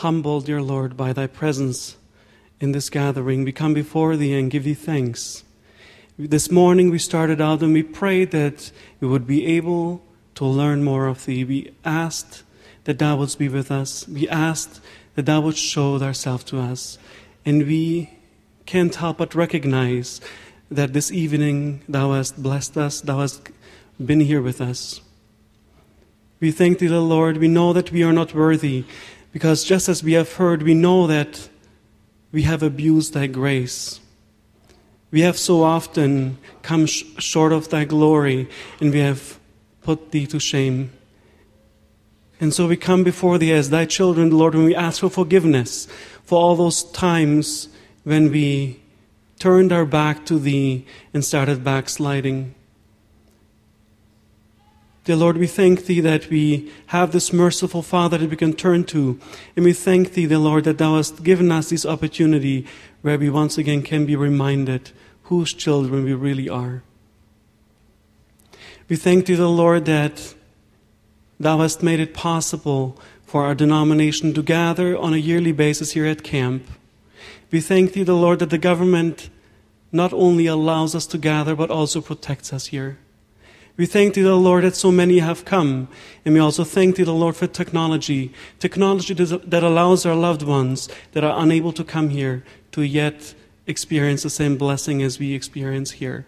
humbled, dear Lord, by thy presence in this gathering. We come before thee and give thee thanks. This morning we started out and we prayed that we would be able to learn more of thee. We asked that thou wouldst be with us. We asked that thou wouldst show thyself to us. And we can't help but recognize that this evening thou hast blessed us, thou hast been here with us. We thank thee, the Lord. We know that we are not worthy, because just as we have heard, we know that we have abused thy grace. We have so often come sh- short of thy glory, and we have put thee to shame. And so we come before thee as thy children, Lord, and we ask for forgiveness for all those times when we turned our back to thee and started backsliding. Dear Lord, we thank Thee that we have this merciful Father that we can turn to. And we thank Thee, dear Lord, that Thou hast given us this opportunity where we once again can be reminded whose children we really are. We thank Thee, the Lord, that Thou hast made it possible for our denomination to gather on a yearly basis here at camp. We thank Thee, the Lord, that the government not only allows us to gather, but also protects us here. We thank Thee, the Lord, that so many have come. And we also thank Thee, the Lord, for technology. Technology that allows our loved ones that are unable to come here to yet experience the same blessing as we experience here.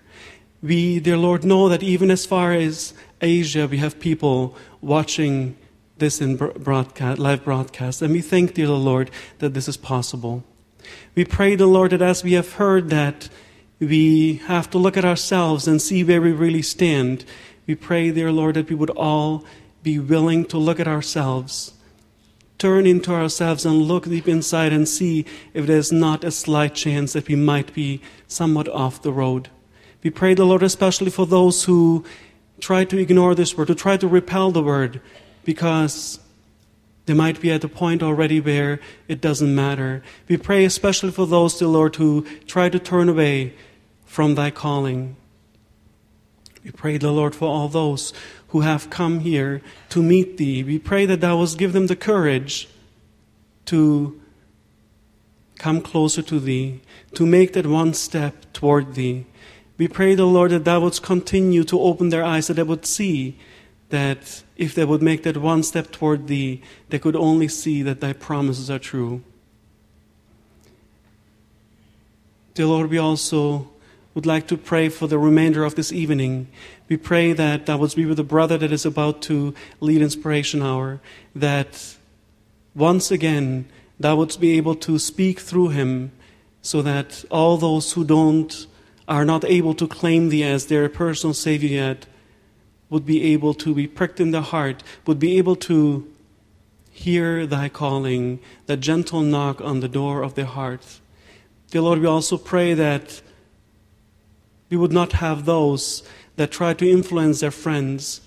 We, dear Lord, know that even as far as Asia, we have people watching this in broadcast, live broadcast. And we thank Thee, the Lord, that this is possible. We pray, the Lord, that as we have heard that we have to look at ourselves and see where we really stand. We pray, dear Lord, that we would all be willing to look at ourselves, turn into ourselves, and look deep inside and see if there's not a slight chance that we might be somewhat off the road. We pray, the Lord, especially for those who try to ignore this word, who try to repel the word, because they might be at a point already where it doesn't matter. We pray especially for those, dear Lord, who try to turn away from thy calling. We pray the Lord for all those who have come here to meet thee. We pray that thou wilt give them the courage to come closer to thee, to make that one step toward thee. We pray the Lord that thou wouldst continue to open their eyes, that they would see that if they would make that one step toward thee, they could only see that thy promises are true. Dear Lord, we also would like to pray for the remainder of this evening. We pray that that would be with the brother that is about to lead inspiration hour, that once again thou wouldst be able to speak through him so that all those who don't are not able to claim thee as their personal savior yet would be able to be pricked in the heart, would be able to hear thy calling, that gentle knock on the door of their heart. Dear Lord, we also pray that we would not have those that try to influence their friends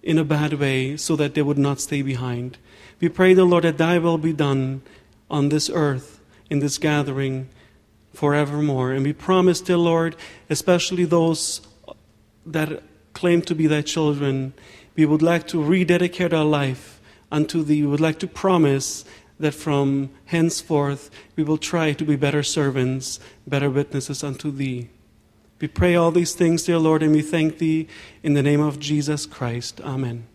in a bad way so that they would not stay behind. We pray, the Lord, that thy will be done on this earth, in this gathering, forevermore. And we promise, dear Lord, especially those that claim to be thy children, we would like to rededicate our life unto thee. We would like to promise that from henceforth we will try to be better servants, better witnesses unto thee. We pray all these things, dear Lord, and we thank Thee in the name of Jesus Christ. Amen.